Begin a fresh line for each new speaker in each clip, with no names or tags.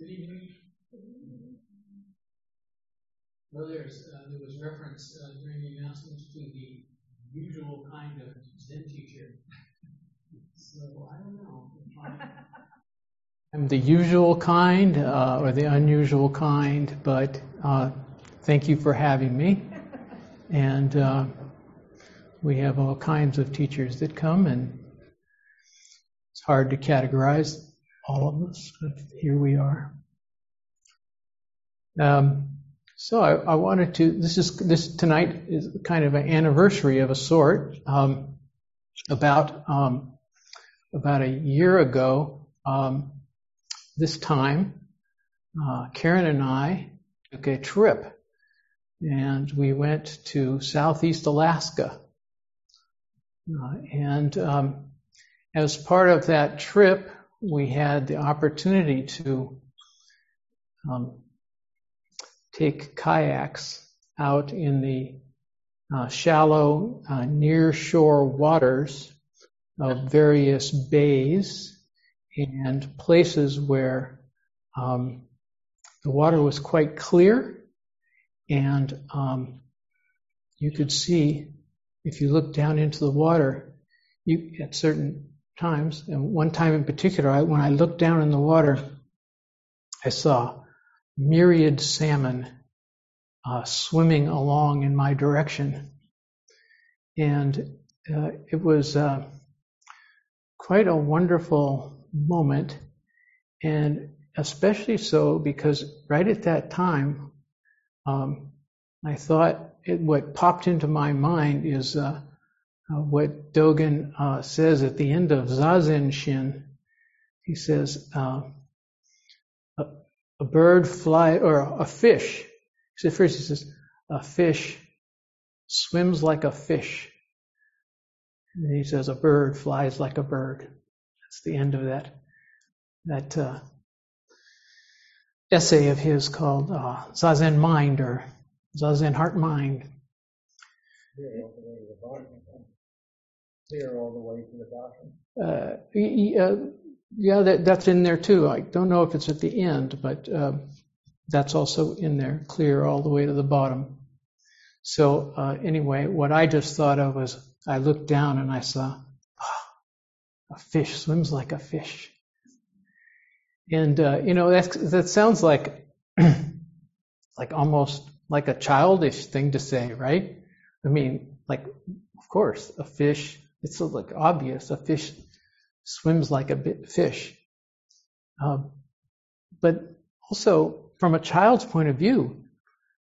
Good evening. Uh, there was reference uh, during the announcements to the usual kind of Zen teacher. so I don't know. I'm the usual kind uh, or the unusual kind, but uh, thank you for having me. And uh, we have all kinds of teachers that come, and it's hard to categorize all of us, but here we are. Um, so I, I, wanted to. This is this tonight is kind of an anniversary of a sort. Um, about um, about a year ago, um, this time, uh, Karen and I took a trip, and we went to Southeast Alaska. Uh, and um, as part of that trip, we had the opportunity to um, take kayaks out in the uh, shallow, uh, near shore waters of various bays and places where um, the water was quite clear and um, you could see if you look down into the water you at certain times, and one time in particular, I, when I looked down in the water, I saw myriad salmon uh, swimming along in my direction. And uh, it was uh, quite a wonderful moment, and especially so because right at that time, um, I thought it, what popped into my mind is uh, uh, what Dogen uh, says at the end of Zazen Shin. He says, uh, a, a, bird fly, or a fish. He said, first he says, a fish swims like a fish. And he says, a bird flies like a bird. That's the end of that, that uh, essay of his called uh, Zazen Mind or Zazen Heart Mind
clear all the way to the bottom?
Uh, uh, yeah, that, that's in there too. I don't know if it's at the end, but uh, that's also in there, clear all the way to the bottom. So uh, anyway, what I just thought of was I looked down and I saw oh, a fish swims like a fish, and uh, you know that sounds like like almost like a childish thing to say, right? I mean, like of course, a fish it's so like obvious. A fish swims like a fish. Um, but also, from a child's point of view,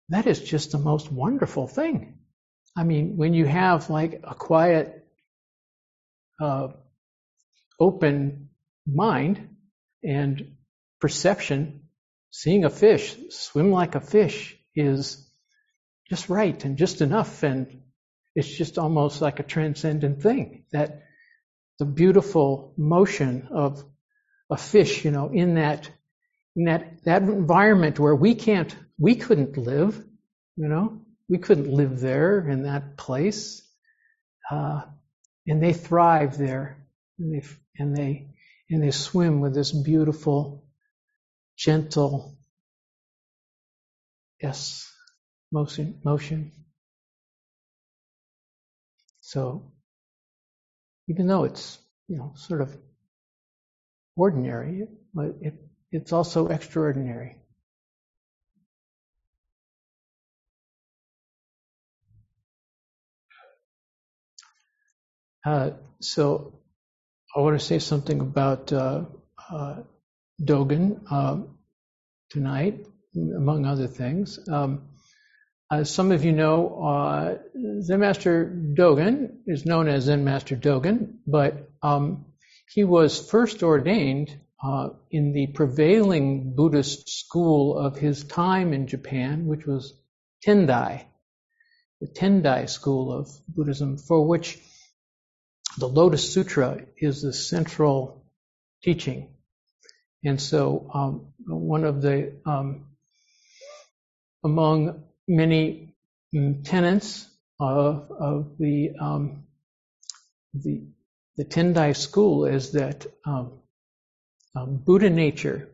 that is just the most wonderful thing. I mean, when you have like a quiet, uh, open mind and perception, seeing a fish swim like a fish is just right and just enough and it's just almost like a transcendent thing that the beautiful motion of a fish, you know, in that in that that environment where we can't we couldn't live, you know, we couldn't live there in that place, uh, and they thrive there, and they and they and they swim with this beautiful, gentle, yes, motion motion. So even though it's you know sort of ordinary, but it, it's also extraordinary. Uh, so I want to say something about uh, uh, Dogen um, tonight, among other things. Um, as some of you know, uh, Zen Master Dogen is known as Zen Master Dogen, but um, he was first ordained uh, in the prevailing Buddhist school of his time in Japan, which was Tendai, the Tendai school of Buddhism, for which the Lotus Sutra is the central teaching. And so, um, one of the um, among many tenets of, of the, um, the, the Tendai school is that um, um, Buddha nature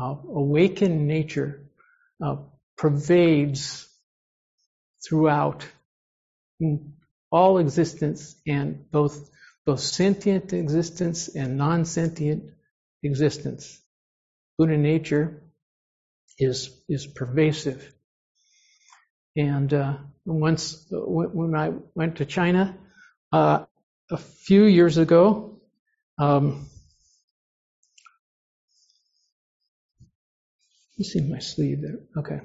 uh, awakened nature uh, pervades throughout all existence and both both sentient existence and non-sentient existence. Buddha nature is is pervasive. And uh, once when I went to China uh, a few years ago, um, you see my sleeve there. Okay.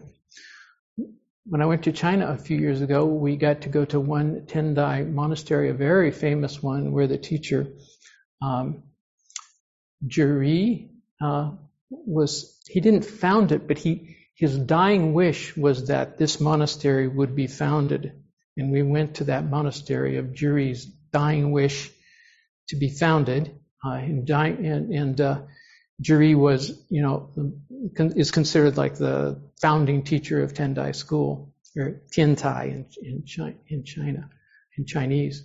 When I went to China a few years ago, we got to go to one Tendai monastery, a very famous one, where the teacher um, Zhiyi uh, was. He didn't found it, but he his dying wish was that this monastery would be founded. And we went to that monastery of Zhiyi's dying wish to be founded. Uh, and, dying, and, and uh, Zhiyi was, you know, is considered like the founding teacher of Tendai school, or Tiantai in, in, China, in China, in Chinese.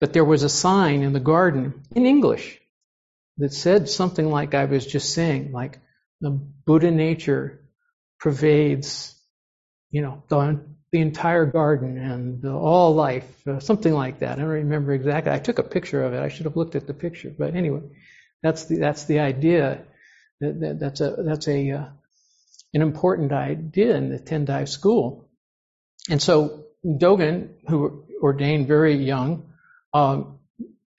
But there was a sign in the garden in English that said something like I was just saying, like the Buddha nature pervades, you know, the, the entire garden and all life, uh, something like that. I don't remember exactly. I took a picture of it. I should have looked at the picture, but anyway, that's the that's the idea. That, that, that's a that's a uh, an important idea in the Tendai school. And so Dogen, who ordained very young, um,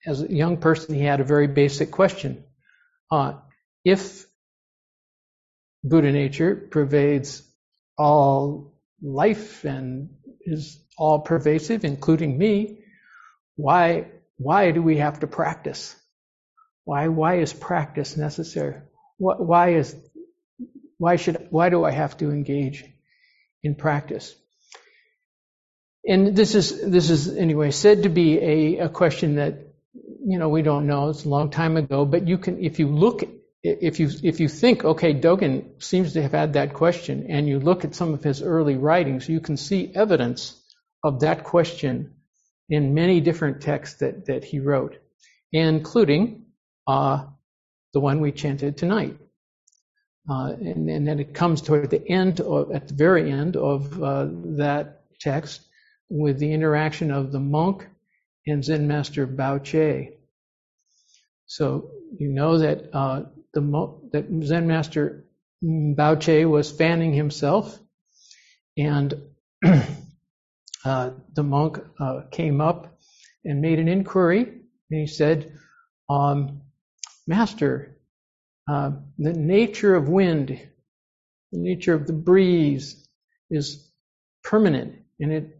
as a young person, he had a very basic question: uh, If Buddha nature pervades all life and is all pervasive, including me, why why do we have to practice? Why why is practice necessary? Why is why should why do I have to engage in practice? And this is this is anyway said to be a, a question that you know we don't know. It's a long time ago, but you can if you look if you if you think, okay, Dogen seems to have had that question, and you look at some of his early writings, you can see evidence of that question in many different texts that that he wrote, including uh, the one we chanted tonight. Uh, and, and, then it comes toward the end, of, at the very end of uh, that text, with the interaction of the monk and Zen master Bao Che. So you know that uh, the that Zen master Bao Che was fanning himself, and uh, the monk uh, came up and made an inquiry, and he said, um, "Master, uh, the nature of wind, the nature of the breeze, is permanent, and it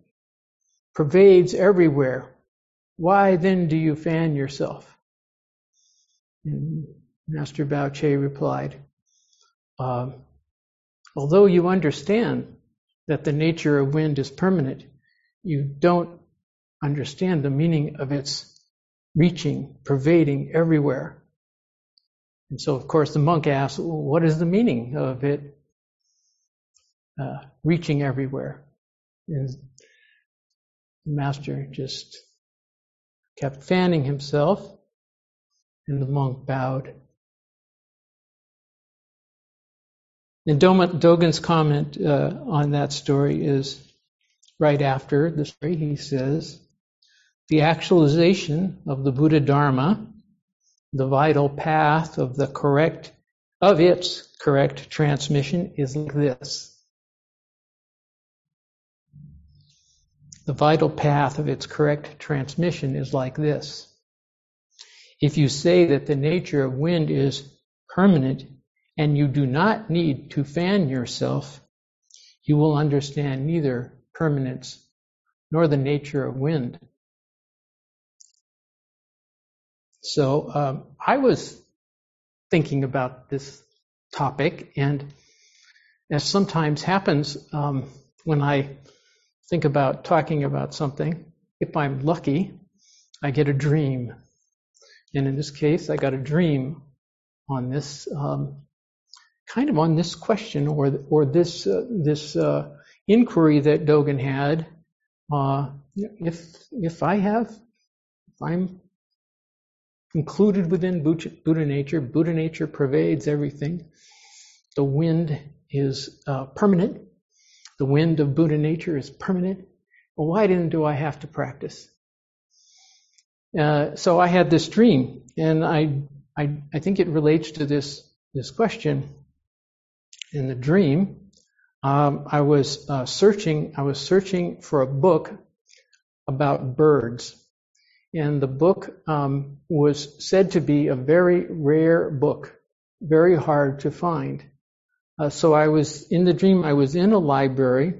pervades everywhere. Why then do you fan yourself?" And Master Bao Che replied, uh, Although you understand that the nature of wind is permanent, you don't understand the meaning of its reaching, pervading everywhere. And so, of course, the monk asked, well, What is the meaning of it uh, reaching everywhere? And the master just kept fanning himself, and the monk bowed. And Dogen's comment uh, on that story is right after the story. He says, the actualization of the Buddha Dharma, the vital path of the correct, of its correct transmission is like this. The vital path of its correct transmission is like this. If you say that the nature of wind is permanent and you do not need to fan yourself, you will understand neither permanence nor the nature of wind. So um, I was thinking about this topic, and as sometimes happens um, when I think about talking about something, if I'm lucky, I get a dream. And in this case, I got a dream on this um, kind of on this question or or this uh, this uh, inquiry that Dogen had. Uh, if if I have, if I'm included within Buddha nature, Buddha nature pervades everything. the wind is uh, permanent. The wind of Buddha nature is permanent. Well, why didn't do I have to practice? Uh, so I had this dream, and I, I, I think it relates to this this question. In the dream, um, I was uh, searching. I was searching for a book about birds, and the book um, was said to be a very rare book, very hard to find. Uh, so I was in the dream. I was in a library,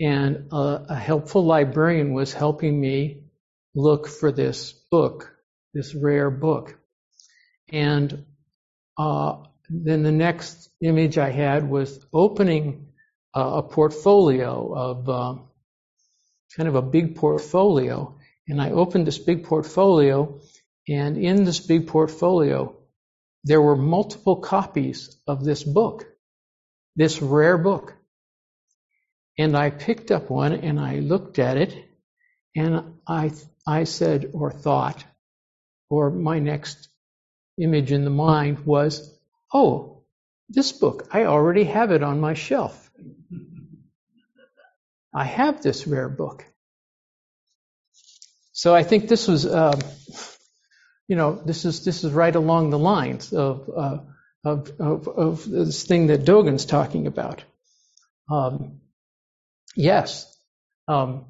and a, a helpful librarian was helping me look for this book, this rare book. And uh, then the next image I had was opening uh, a portfolio of uh, kind of a big portfolio. And I opened this big portfolio, and in this big portfolio, there were multiple copies of this book, this rare book. And I picked up one and I looked at it, and I, I said or thought, or my next image in the mind was, oh, this book, I already have it on my shelf. I have this rare book. So I think this was, um, you know, this is this is right along the lines of uh, of, of, of this thing that Dogen's talking about. Um, yes, um,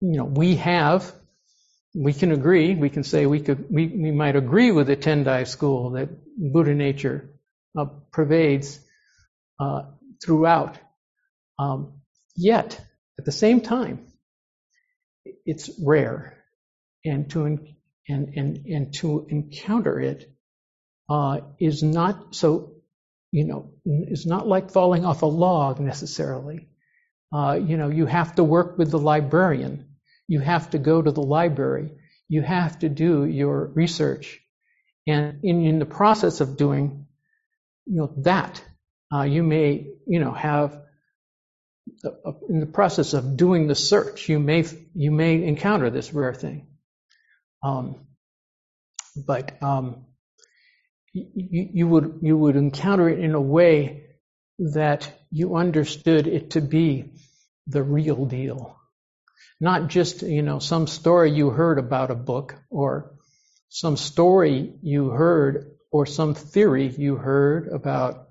you know, we have, we can agree, we can say we could, we, we might agree with the Tendai school that Buddha nature uh, pervades uh, throughout. Um, yet, at the same time, it's rare, and to and and and to encounter it uh, is not so, you know, is not like falling off a log necessarily. Uh, you know, you have to work with the librarian. You have to go to the library. You have to do your research, and in, in the process of doing, you know, that uh, you may, you know, have uh, in the process of doing the search, you may you may encounter this rare thing. Um, but um, you would you would encounter it in a way that you understood it to be the real deal, not just you know some story you heard about a book or some story you heard or some theory you heard about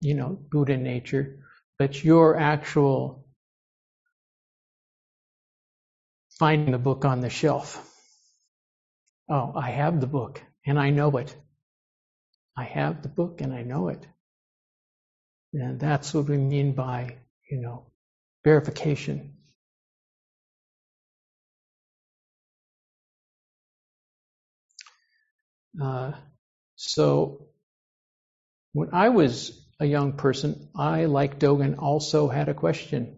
you know Buddha nature but your actual finding the book on the shelf. Oh, I have the book and I know it. I have the book and I know it. And that's what we mean by, you know, verification. Uh, so when I was a young person, I, like Dogen, also had a question.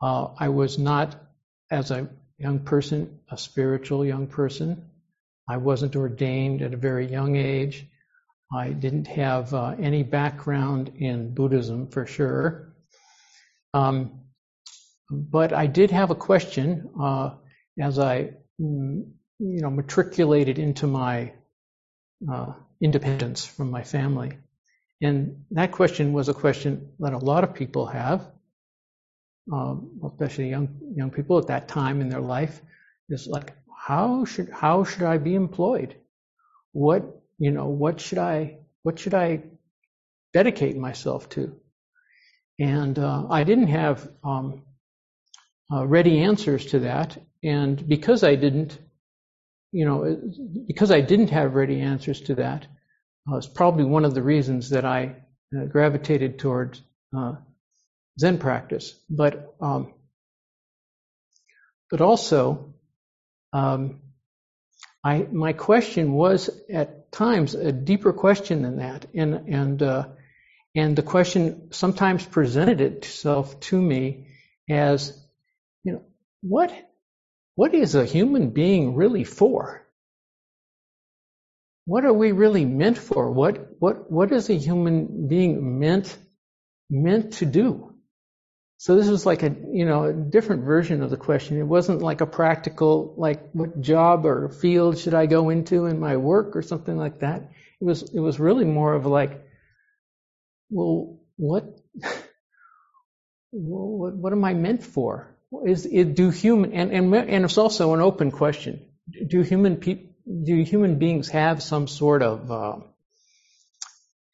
Uh, I was not, as a young person, a spiritual young person. I wasn't ordained at a very young age. I didn't have uh, any background in Buddhism for sure. Um, but I did have a question uh, as I, mm, you know, matriculated into my uh, independence from my family. And that question was a question that a lot of people have, um, especially young young people at that time in their life. Is like, how should how should I be employed? What you know? What should I what should I dedicate myself to? And uh, I didn't have um, uh, ready answers to that, and because I didn't, you know, because I didn't have ready answers to that, uh, it's probably one of the reasons that I uh, gravitated towards uh, Zen practice. But um, but also, um, I my question was at times a deeper question than that, and and uh, and the question sometimes presented itself to me as, you know, what what is a human being really for? what are we really meant for? What what what is a human being meant meant to do? So this was like a you know a different version of the question. It wasn't like a practical like what job or field should I go into in my work or something like that. It was it was really more of like well, what, what, what am I meant for? Is it do human and, and and it's also an open question. Do human pe- do human beings have some sort of uh,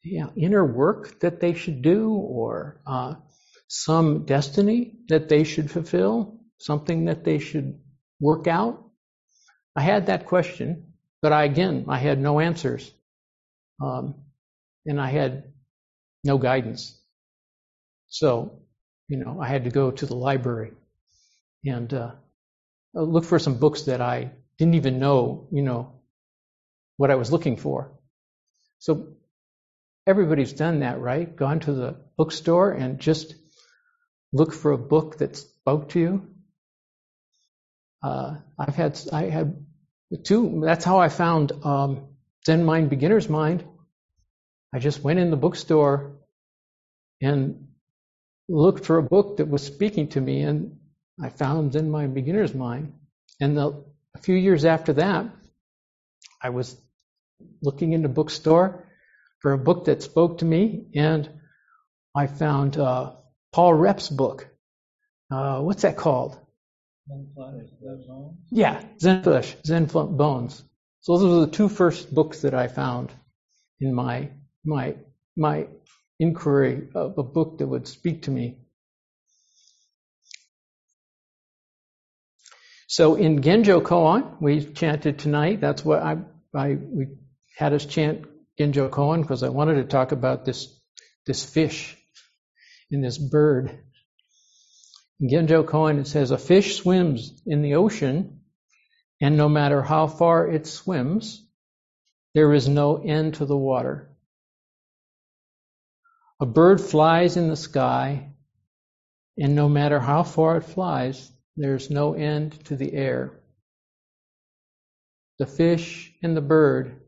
yeah, inner work that they should do, or uh, some destiny that they should fulfill, something that they should work out? I had that question, but I again I had no answers, um, and I had no guidance. So, you know, I had to go to the library and uh, look for some books that I didn't even know, you know, what I was looking for. So everybody's done that, right? Gone to the bookstore and just look for a book that spoke to you. Uh, I've had I had two. That's how I found um, Zen Mind, Beginner's Mind. I just went in the bookstore and looked for a book that was speaking to me, and I found in my Beginner's Mind. And the, a few years after that, I was looking in the bookstore for a book that spoke to me, and I found uh, Paul Reps's book. Uh, what's that called? Zen Flesh, Zen Bones. Yeah, Zen Flesh, Zen Bones. So those were the two first books that I found in my my my inquiry of a book that would speak to me. So in Genjo Koan, we chanted tonight. That's what I, I we had us chant Genjo Koan because I wanted to talk about this this fish and this bird. In Genjo Koan, it says, A fish swims in the ocean, and no matter how far it swims, there is no end to the water. A bird flies in the sky, and no matter how far it flies, there's no end to the air. The fish and the bird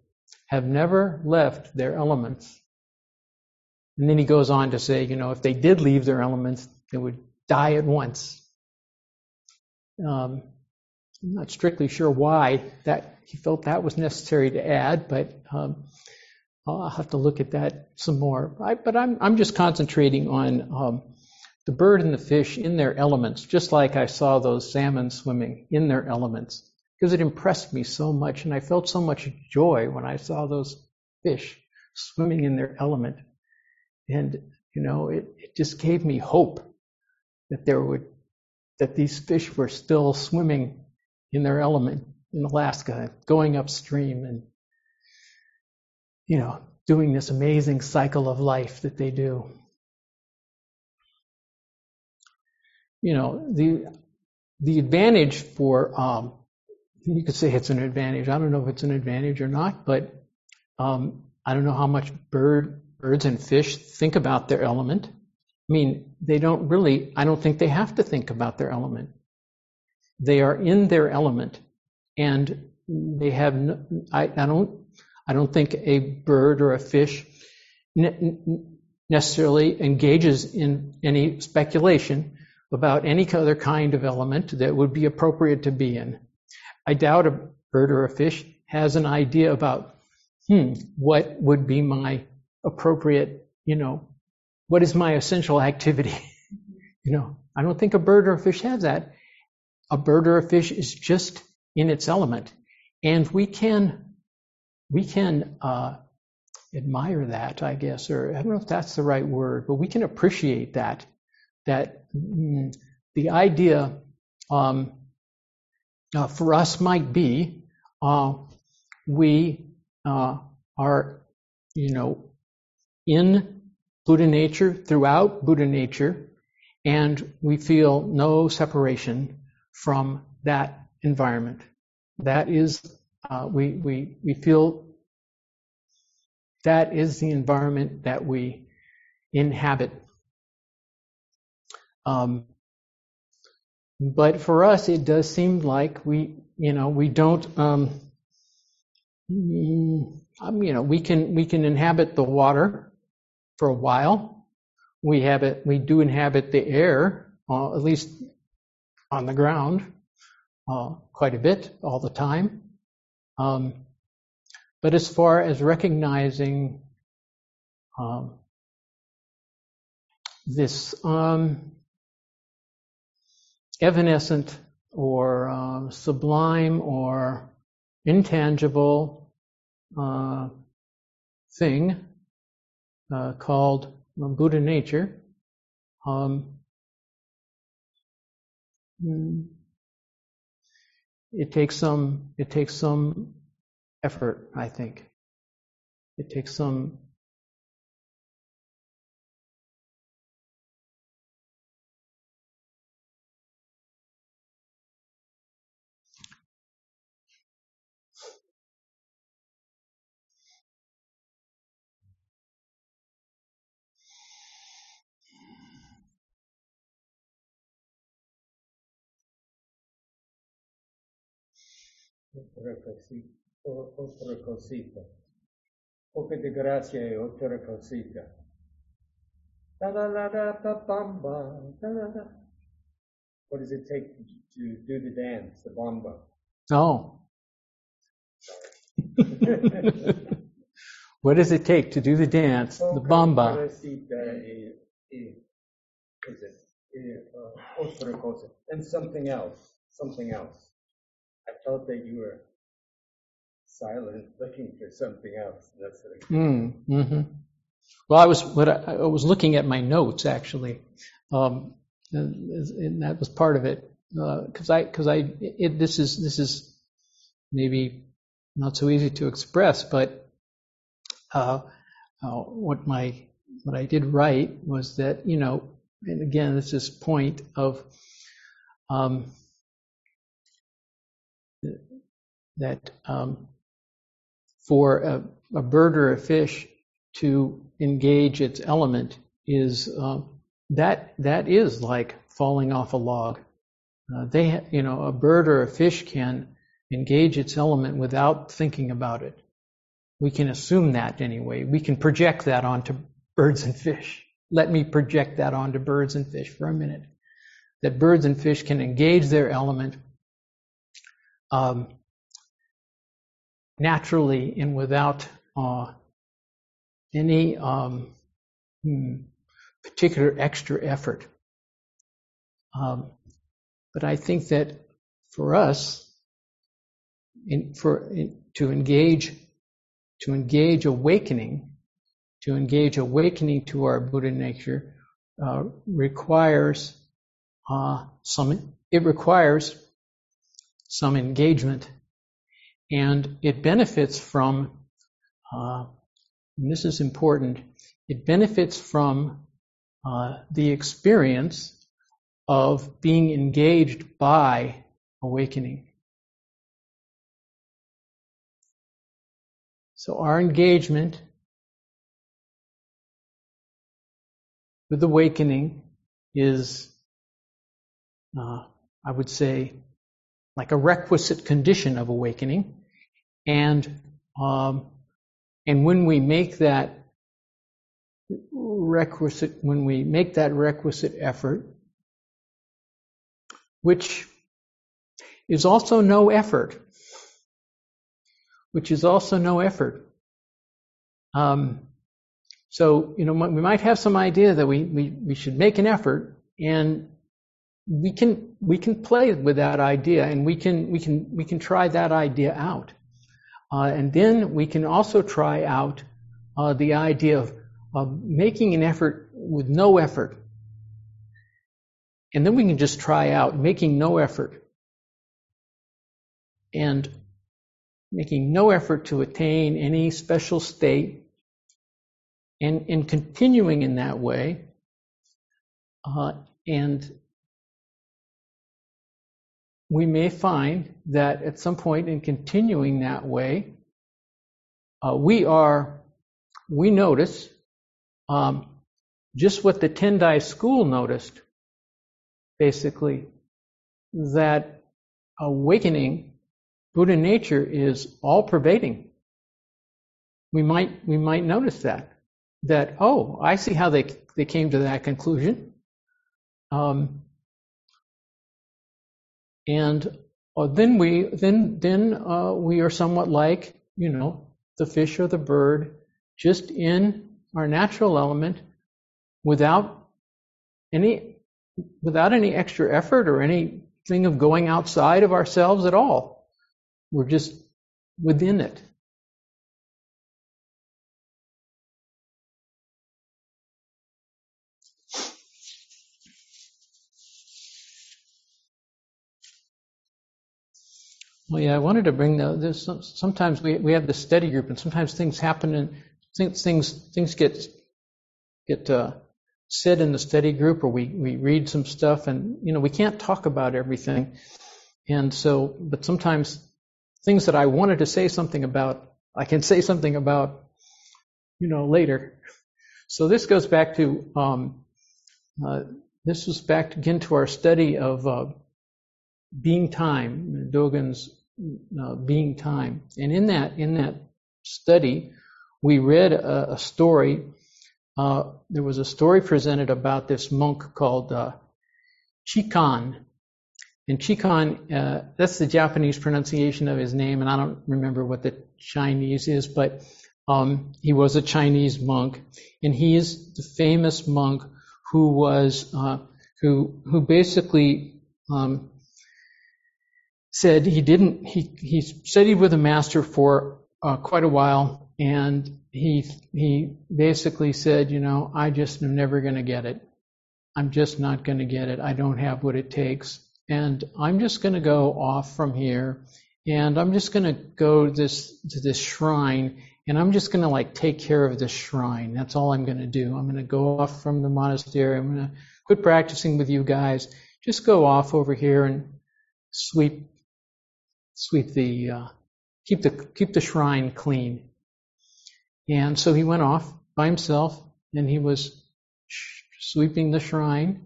have never left their elements. And then he goes on to say, you know, if they did leave their elements, they would die at once. Um, I'm not strictly sure why that he felt that was necessary to add, but um, I'll have to look at that some more. I, but I'm I'm just concentrating on um, the bird and the fish in their elements, just like I saw those salmon swimming in their elements, because it impressed me so much, and I felt so much joy when I saw those fish swimming in their element, and you know it, it just gave me hope that there would that these fish were still swimming in their element in Alaska, going upstream and you know doing this amazing cycle of life that they do. You know the the advantage for um, you could say it's an advantage. I don't know if it's an advantage or not, but um, I don't know how much bird birds and fish think about their element. I mean, they don't really, I don't think they have to think about their element. They are in their element and they have, no, I, I don't, I don't think a bird or a fish necessarily engages in any speculation about any other kind of element that would be appropriate to be in. I doubt a bird or a fish has an idea about, hmm, what would be my appropriate, you know, what is my essential activity? you know, I don't think a bird or a fish has that. A bird or a fish is just in its element. And we can, we can, uh, admire that, I guess, or I don't know if that's the right word, but we can appreciate that, that mm, the idea, um, uh, for us might be, uh, we, uh, are, you know, in Buddha nature throughout Buddha nature, and we feel no separation from that environment. That is, uh, we, we, we feel that is the environment that we inhabit. Um, but for us, it does seem like we, you know, we don't, um, um you know, we can we can inhabit the water, for a while. We have it, we do inhabit the air, uh, at least on the ground, uh, quite a bit all the time. Um, but as far as recognizing um, this um, evanescent or uh, sublime or intangible uh, thing uh, called Buddha nature. Um, mm, it takes some it takes some effort, I think. It takes some
otra de gracia y otra cosita. Da da da da da bamba, da da da. What does it take to do the dance, the bamba?
Oh. what does it take to do the dance, the bamba?
And something else, something else. I felt that you were silent, looking for something else. That's what
mm, mm-hmm. Well, I was what I, I, was looking at my notes actually, um, and, and, that was part of it because uh, I because I it, this is this is maybe not so easy to express, but uh, uh, what my what I did write was that you know, and again, this is point of um, that um, for a, a, bird or a fish to engage its element is uh, that that is like falling off a log. Uh, they, you know, a bird or a fish can engage its element without thinking about it. We can assume that anyway. We can project that onto birds and fish. Let me project that onto birds and fish for a minute. That birds and fish can engage their element um, naturally and without uh, any um, hmm, particular extra effort. Um, but I think that for us, in, for in, to engage, to engage awakening, to engage awakening to our Buddha nature, uh, requires uh, some. It requires some engagement and it benefits from, uh, this is important, it benefits from uh, the experience of being engaged by awakening. So our engagement with awakening is, uh, I would say, like a requisite condition of awakening. And um, and when we make that requisite, when we make that requisite effort, which is also no effort, which is also no effort. Um, so, you know, we might have some idea that we, we, we should make an effort, and we can we can play with that idea and we can we can we can try that idea out. Uh, and then we can also try out uh, the idea of, of making an effort with no effort. And then we can just try out making no effort and making no effort to attain any special state and, and continuing in that way uh, and we may find that at some point in continuing that way, uh, we are, we notice um, just what the Tendai school noticed, basically, that awakening, Buddha nature is all pervading. We might, we might notice that, that, oh, I see how they, they came to that conclusion. Um, and uh, then we then then uh, we are somewhat like you know the fish or the bird, just in our natural element, without any, without any extra effort or anything of going outside of ourselves at all. We're just within it. Well, yeah, I wanted to bring the, this. Sometimes we we have the study group, and sometimes things happen, and things things things get get uh, said in the study group, or we we read some stuff, and you know we can't talk about everything, and so but sometimes things that I wanted to say something about, I can say something about, you know, later. So this goes back to um, uh, this was back again to our study of. Uh, being time, Dogen's uh, being time. And in that in that study, we read a, a story. Uh, there was a story presented about this monk called uh, Chikan. And Chikan, uh, that's the Japanese pronunciation of his name, and I don't remember what the Chinese is, but um, he was a Chinese monk, and he is the famous monk who was uh, who who basically um, said he didn't, he, he studied with a master for uh, quite a while and he, he basically said, you know, I just am never going to get it. I'm just not going to get it. I don't have what it takes. And I'm just going to go off from here and I'm just going to go this, to this shrine and I'm just going to like take care of this shrine. That's all I'm going to do. I'm going to go off from the monastery. I'm going to quit practicing with you guys. Just go off over here and sweep sweep the uh, keep the keep the shrine clean. And so he went off by himself, and he was sweeping the shrine.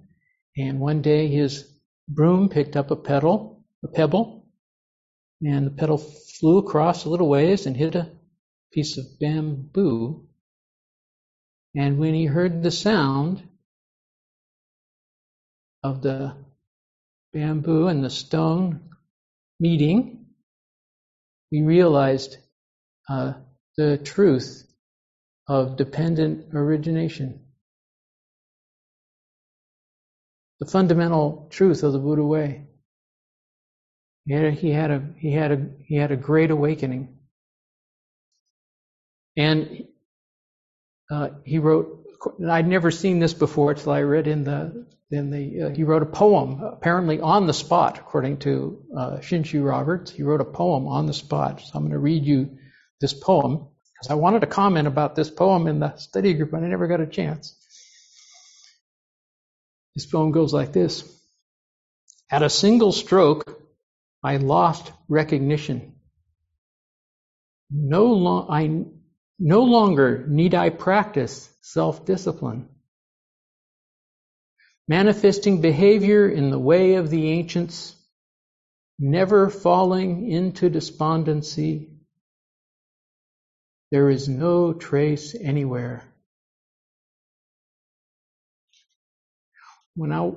And one day his broom picked up a pebble, a pebble, and the pebble flew across a little ways and hit a piece of bamboo. And when he heard the sound of the bamboo and the stone meeting, we realized uh, the truth of dependent origination. The fundamental truth of the Buddha way. He had a, he had a, he had a, he had a great awakening. And uh, he wrote, I'd never seen this before until I read in the then the, uh, he wrote a poem, apparently on the spot, according to uh, Shinshu Roberts. He wrote a poem on the spot. So I'm going to read you this poem because I wanted to comment about this poem in the study group, but I never got a chance. This poem goes like this At a single stroke, I lost recognition. No, lo- I, no longer need I practice self discipline manifesting behavior in the way of the ancients, never falling into despondency. There is no trace anywhere. When I,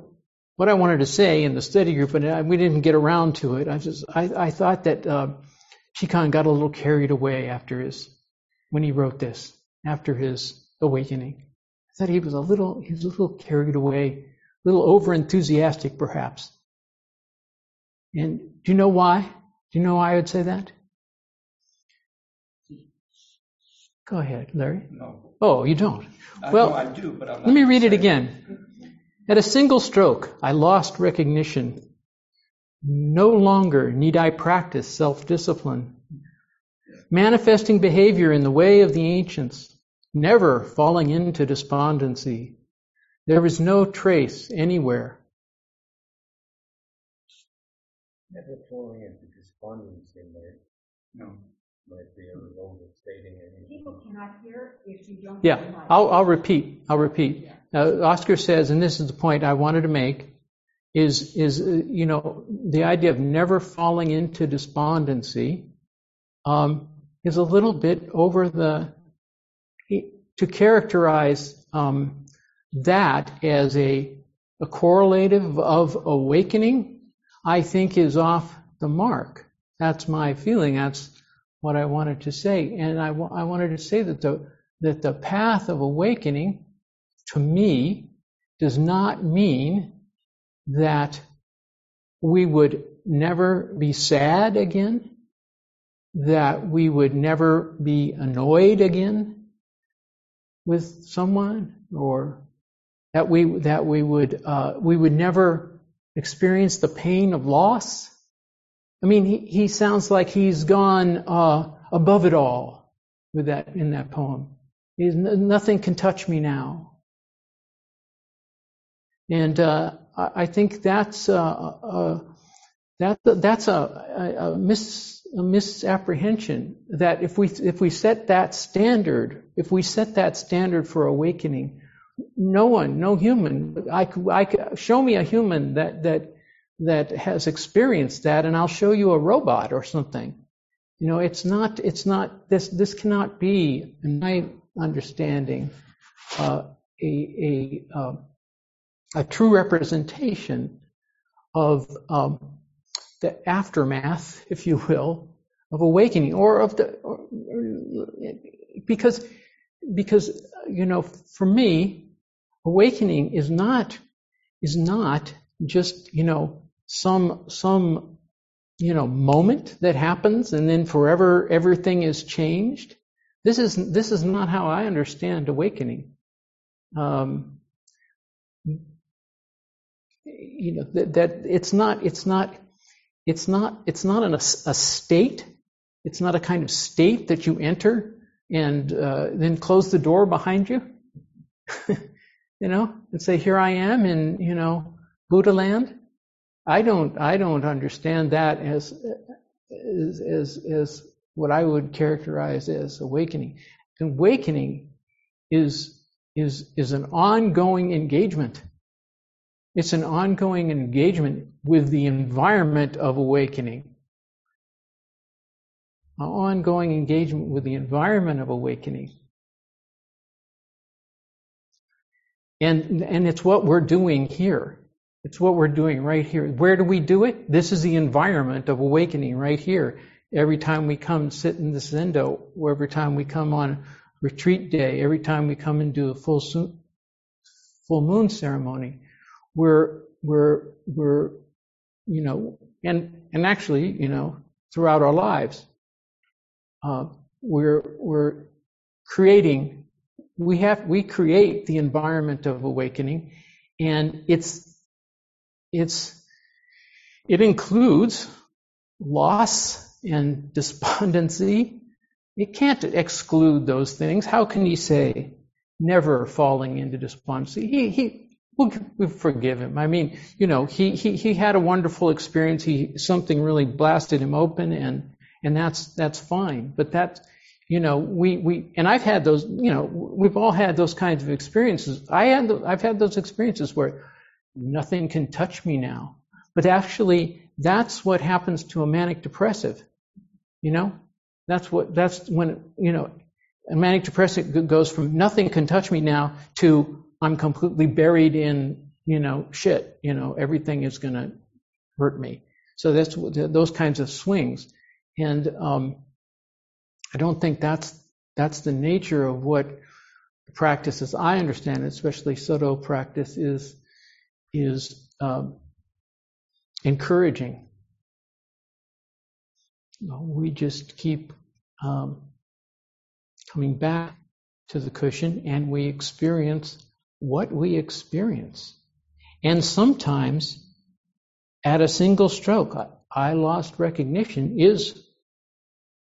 what I wanted to say in the study group, and we didn't get around to it, I just I, I thought that uh, Chikan got a little carried away after his when he wrote this after his awakening. I thought he was a little he was a little carried away a little over enthusiastic perhaps. And do you know why? Do you know why I would say that? Go ahead, Larry.
No.
Oh, you don't?
I
well,
I do, but I'm
let me read it again. At a single stroke, I lost recognition. No longer need I practice self discipline. Manifesting behavior in the way of the ancients, never falling into despondency. There is no trace anywhere.
Never falling into despondency might,
No.
might be a little overstating it.
People cannot hear if you don't.
Yeah,
have.
I'll, I'll repeat. I'll repeat. Now, Oscar says, and this is the point I wanted to make, is is uh, you know the idea of never falling into despondency um, is a little bit over the to characterize um, that as a, a correlative of awakening, I think is off the mark. That's my feeling. That's what I wanted to say. And I, I wanted to say that the, that the path of awakening, to me, does not mean that we would never be sad again, that we would never be annoyed again with someone, or that we that we would uh, we would never experience the pain of loss. I mean, he, he sounds like he's gone uh, above it all with that in that poem. He's, nothing can touch me now. And uh, I think that's uh, uh, that, that's a, a, a, a misapprehension. That if we if we set that standard, if we set that standard for awakening, no one, no human, I could, I show me a human that that that has experienced that, and I'll show you a robot or something. You know, it's not, it's not, this, this cannot be, in my understanding, uh, a, a, uh, a true representation of um, the aftermath, if you will, of awakening, or of the, or, because, because, you know, for me, awakening is not, is not just, you know, some, some you know, moment that happens and then forever everything is changed. This is, this is not how I understand awakening. Um, you know, that, that, it's not, it's not, it's not, it's not an, a, state. It's not a kind of state that you enter and uh, then close the door behind you. you know, and say, here I am in, you know, Buddha land. I don't I don't understand that as as as, as what I would characterize as awakening. Awakening is is is an ongoing engagement. It's an ongoing engagement with the environment of awakening. An ongoing engagement with the environment of awakening. And, and it's what we're doing here. It's what we're doing right here. Where do we do it? This is the environment of awakening right here. Every time we come sit in the zendo, or every time we come on retreat day, every time we come and do a full full moon ceremony, we're we're we're you know and and actually you know throughout our lives, uh, we're we're creating we have we create the environment of awakening, and it's it's, it includes loss and despondency. it can't exclude those things. How can he say never falling into despondency? He, he, we forgive him. I mean, you know, he, he, he had a wonderful experience. He, something really blasted him open and, and that's, that's fine. But that, you know, we, we, and I've had those, you know, we've all had those kinds of experiences. I had, I've had those experiences where nothing can touch me now. But actually, that's what happens to a manic depressive. You know, that's what, that's when, you know, a manic depressive goes from nothing can touch me now to I'm completely buried in, you know, shit. You know, everything is going to hurt me. So that's those kinds of swings. And um, I don't think that's that's the nature of what practice, as I understand it, especially Soto practice, is is um, encouraging. We just keep um, coming back to the cushion and we experience what we experience. And sometimes at a single stroke, I lost recognition is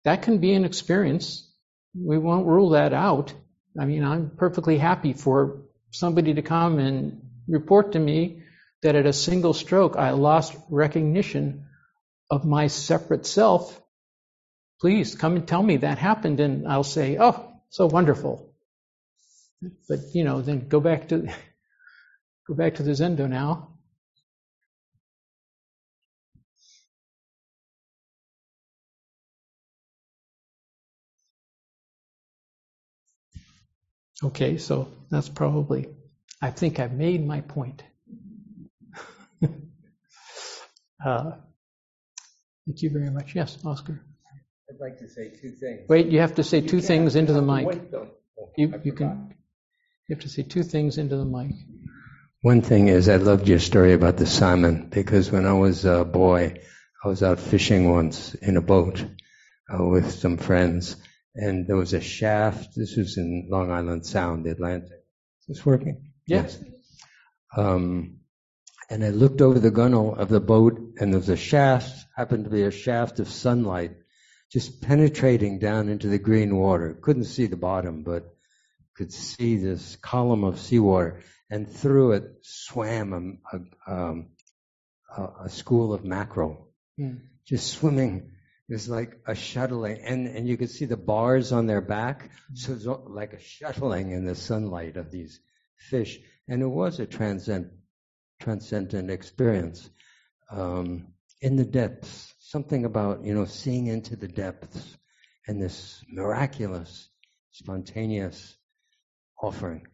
that can be an experience. We won't rule that out. I mean, I'm perfectly happy for somebody to come and report to me that at a single stroke I lost recognition of my separate self, please come and tell me that happened and I'll say, oh, so wonderful. But, you know, then go back to, go back to the Zendo now. Okay, so that's probably I think I've made my point. uh, thank you very much. Yes, Oscar.
I'd like to say two things.
Wait, you have to say you two things into the mic.
Wait,
you, you can. You have to say two things into the mic.
One thing is, I loved your story about the salmon because when I was a boy, I was out fishing once in a boat uh, with some friends, and there was a shaft. This was in Long Island Sound, the Atlantic. Is this working?
Yes.
Um, and I looked over the gunnel of the boat, and there was a shaft, happened to be a shaft of sunlight, just penetrating down into the green water. Couldn't see the bottom, but could see this column of seawater, and through it swam a, a, um, a school of mackerel,
Mm.
just swimming. It was like a shuttling, and, and you could see the bars on their back, so it was like a shuttling in the sunlight of these fish, and it was a transcend, transcendent experience um, in the depths. Something about you know seeing into the depths and this miraculous, spontaneous offering.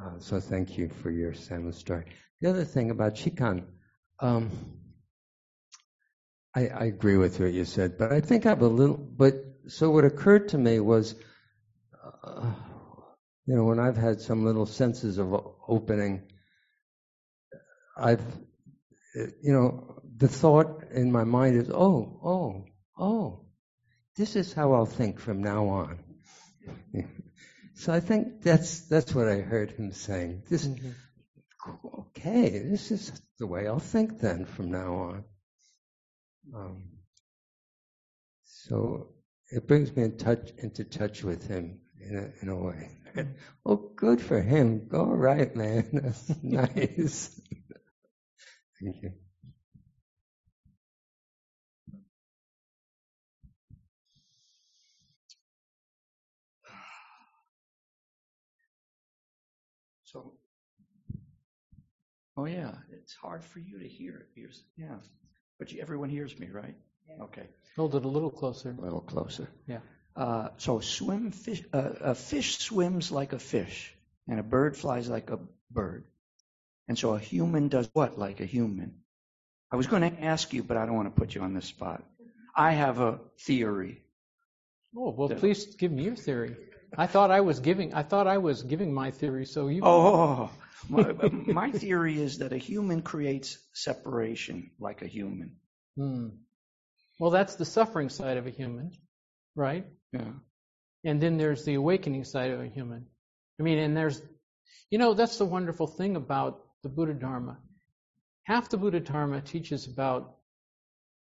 Uh, so thank you for your salmon story. The other thing about Chikan, um, I, I, agree with what you said, but I think I have a little. But so what occurred to me was, uh, you know, when I've had some little senses of opening, I've, you know, the thought in my mind is, oh, oh, oh, this is how I'll think from now on. So I think that's that's what I heard him saying. This, mm-hmm. okay, this is the way I'll think then from now on. Um, so it brings me in touch into touch with him in a, in a way. oh, good for him. Go right, man. That's nice. Thank you.
So, oh yeah, it's hard for you to hear it. Here's, yeah, but you, everyone hears me, right? Yeah. Okay.
Hold it a little closer.
A little closer.
Yeah.
Uh, so swim fish. Uh, a fish swims like a fish, and a bird flies like a bird. And so a human does what like a human? I was going to ask you, but I don't want to put you on the spot. I have a theory.
Oh well, please give me your theory. I thought I was giving. I thought I was giving my theory. So you.
Oh, my, my theory is that a human creates separation, like a human.
Hmm. Well, that's the suffering side of a human, right?
Yeah.
And then there's the awakening side of a human. I mean, and there's, you know, that's the wonderful thing about the Buddha Dharma. Half the Buddha Dharma teaches about,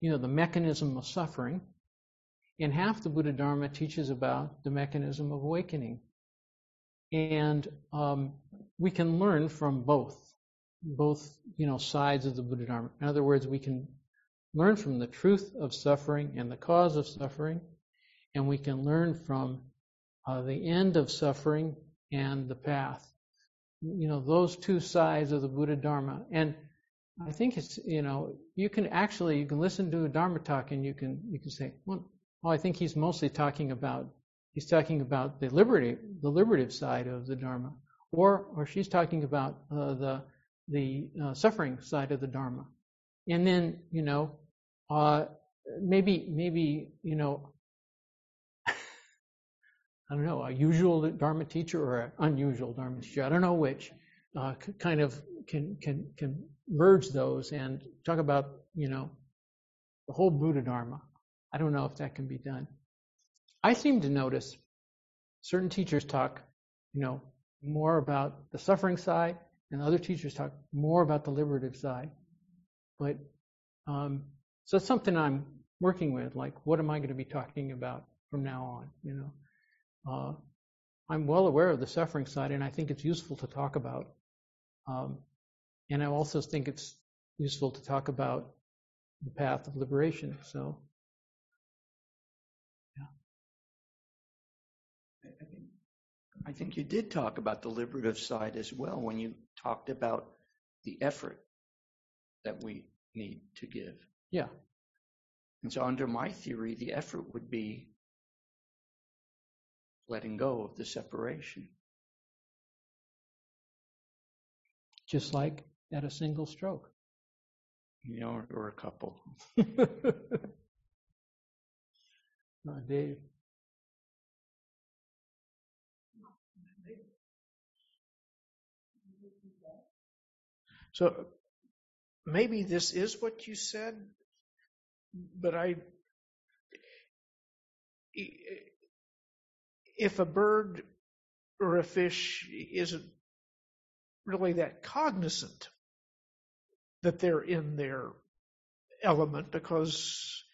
you know, the mechanism of suffering and half the Buddha Dharma teaches about the mechanism of awakening. And um, we can learn from both, both you know sides of the Buddha Dharma. In other words, we can learn from the truth of suffering and the cause of suffering, and we can learn from uh, the end of suffering and the path. You know, those two sides of the Buddha Dharma. And I think it's, you know, you can actually, you can listen to a Dharma talk and you can, you can say, well, well, I think he's mostly talking about he's talking about the liberty, the liberative side of the Dharma, or or she's talking about uh, the the uh, suffering side of the Dharma, and then you know uh, maybe maybe you know I don't know a usual Dharma teacher or an unusual Dharma teacher I don't know which uh, kind of can can can merge those and talk about you know the whole Buddha Dharma I don't know if that can be done. I seem to notice certain teachers talk, you know, more about the suffering side, and other teachers talk more about the liberative side. But um, so it's something I'm working with. Like, what am I going to be talking about from now on? You know, uh, I'm well aware of the suffering side, and I think it's useful to talk about. Um, and I also think it's useful to talk about the path of liberation. So
I think you did talk about the liberative side as well when you talked about the effort that we need to give.
Yeah.
And so, under my theory, the effort would be letting go of the separation.
Just like at a single stroke.
You know, or, a couple.
Dave.
So maybe this is what you said, but I, if a bird or a fish isn't really that cognizant that they're in their element because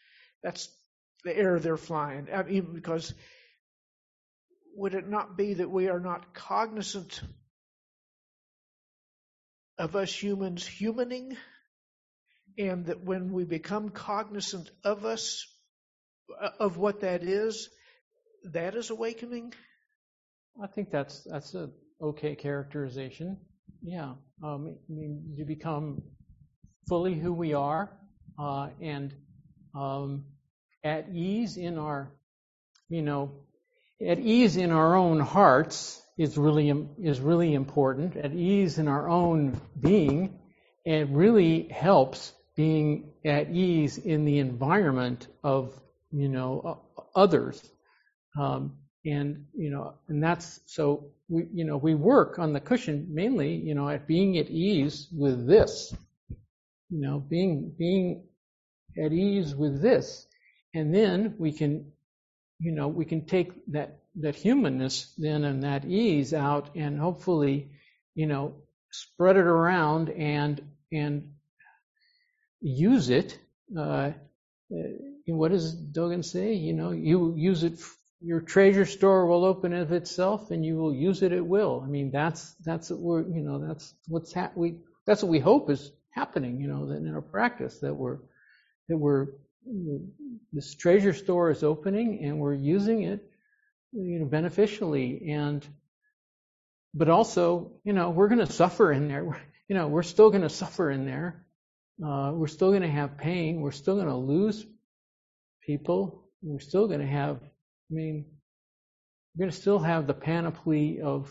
that's the air they're flying. I mean, because would it not be that we are not cognizant of us humans humaning? And that when we become cognizant of us, of what that is, that is awakening?
I think that's that's a okay characterization. Yeah, um, I mean, you become fully who we are uh, and um, at ease in our, you know, at ease in our own hearts is really is really important. At ease in our own being, it really helps being at ease in the environment of you know others. Um, and you know and that's so we you know we work on the cushion mainly you know at being at ease with this you know being being at ease with this and then we can you know we can take that that humanness then and that ease out and hopefully you know spread it around and and use it uh, what does Dogen say? You know, you use it your treasure store will open of itself and you will use it at will. I mean, that's, that's what we're, you know, that's what's ha- we, that's what we hope is happening, you know, that in our practice that we're, that we're, this treasure store is opening and we're using it, you know, beneficially and, but also, you know, we're going to suffer in there. You know, we're still going to suffer in there. Uh, we're still going to have pain. We're still going to lose people. We're still going to have I mean, we're going to still have the panoply of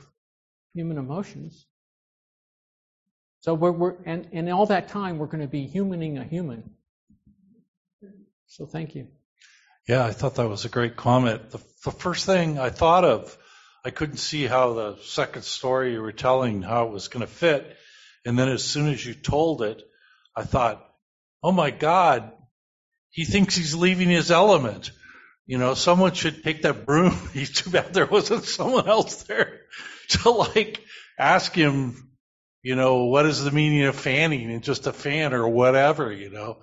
human emotions. So we're, we're and, and all that time we're going to be humaning a human. So thank you.
Yeah, I thought that was a great comment. The, the first thing I thought of, I couldn't see how the second story you were telling how it was going to fit, and then as soon as you told it, I thought, oh my God, he thinks he's leaving his element. You know, someone should take that broom. He's too bad there wasn't someone else there to like ask him, you know, what is the meaning of fanning and just a fan or whatever, you know.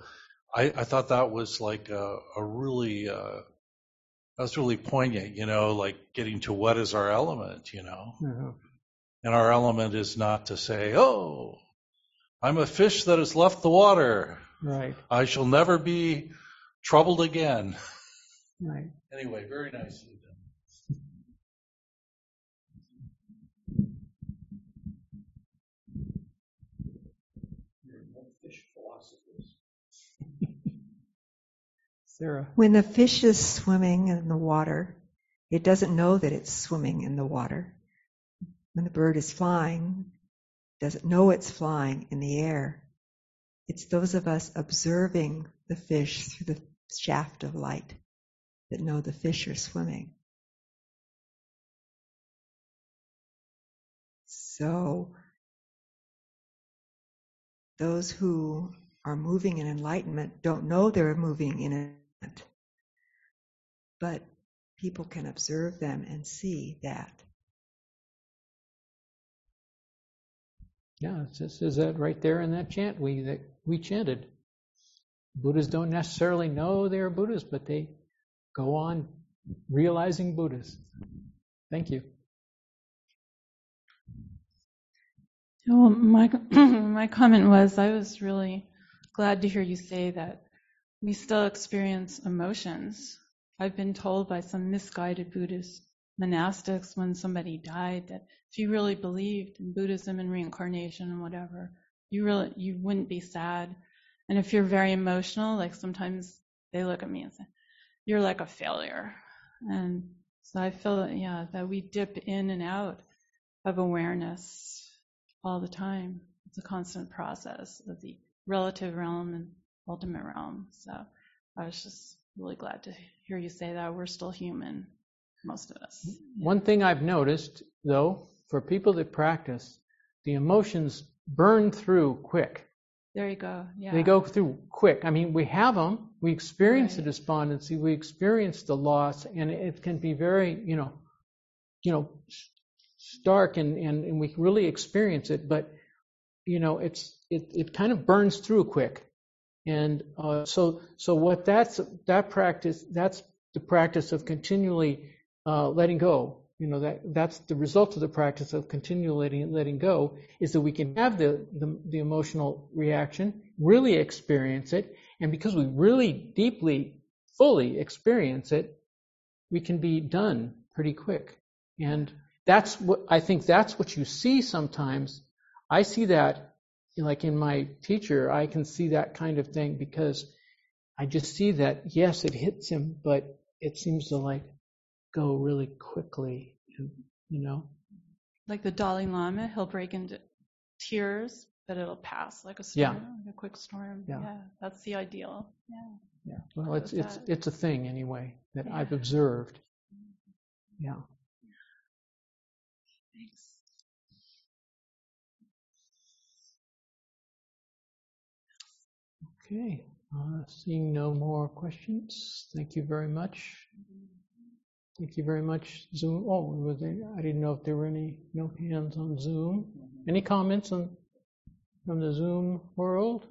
I, I thought that was like a, a really, uh, that was really poignant, you know, like getting to what is our element, you know.
Mm-hmm.
And our element is not to say, oh, I'm a fish that has left the water.
Right.
I shall never be troubled again.
Right.
Anyway, very nicely
Sarah.
When a fish is swimming in the water, it doesn't know that it's swimming in the water. When the bird is flying, it doesn't know it's flying in the air. It's those of us observing the fish through the shaft of light that know the fish are swimming. So, those who are moving in enlightenment don't know they're moving in enlightenment, but people can observe them and see that.
Yeah, it says that right there in that chant we that we chanted. Buddhas don't necessarily know they're Buddhas, but they go on realizing Buddhas. Thank you.
Well, my my comment was I was really glad to hear you say that we still experience emotions. I've been told by some misguided Buddhist monastics when somebody died that if you really believed in Buddhism and reincarnation and whatever, you really you wouldn't be sad. And if you're very emotional, like sometimes they look at me and say, you're like a failure. And so I feel that, yeah, that we dip in and out of awareness all the time. It's a constant process of the relative realm and ultimate realm. So I was just really glad to hear you say that. We're still human, most of us.
One thing I've noticed, though, for people that practice, the emotions burn through quick.
There you go. Yeah.
They go through quick. I mean, we have them. We experience the despondency. We experience the loss, and it can be very, you know, you know, stark, and, and, and we really experience it. But you know, it's it, it kind of burns through quick, and uh, so so what that's that practice that's the practice of continually uh, letting go. You know that that's the result of the practice of continually letting, letting go is that we can have the, the the emotional reaction, really experience it, and because we really deeply, fully experience it, we can be done pretty quick. And that's what I think that's what you see sometimes. I see that like in my teacher, I can see that kind of thing because I just see that yes, it hits him, but it seems to like go really quickly, and, you know.
like the Dalai Lama, he'll break into tears, but it'll pass like a
Yeah.
storm, like a quick storm.
Yeah.
that's the ideal. Yeah.
Yeah. Well, it's it's
that?
it's a thing anyway that
Yeah.
I've observed. Mm-hmm.
Yeah.
Okay. Uh, seeing no more questions, thank you very much. Thank you very much, Zoom. Oh, I didn't know if there were any no hands on Zoom. Any comments on from the Zoom world?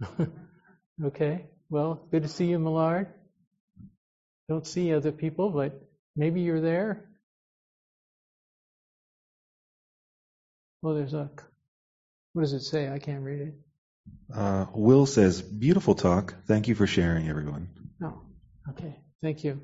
okay. Well, good to see you, Millard. Don't see other people, but maybe you're there. Well, there's a. What does it say? I can't read it.
Uh, Will says, beautiful talk. Thank you for sharing, everyone.
Oh, okay. Thank you.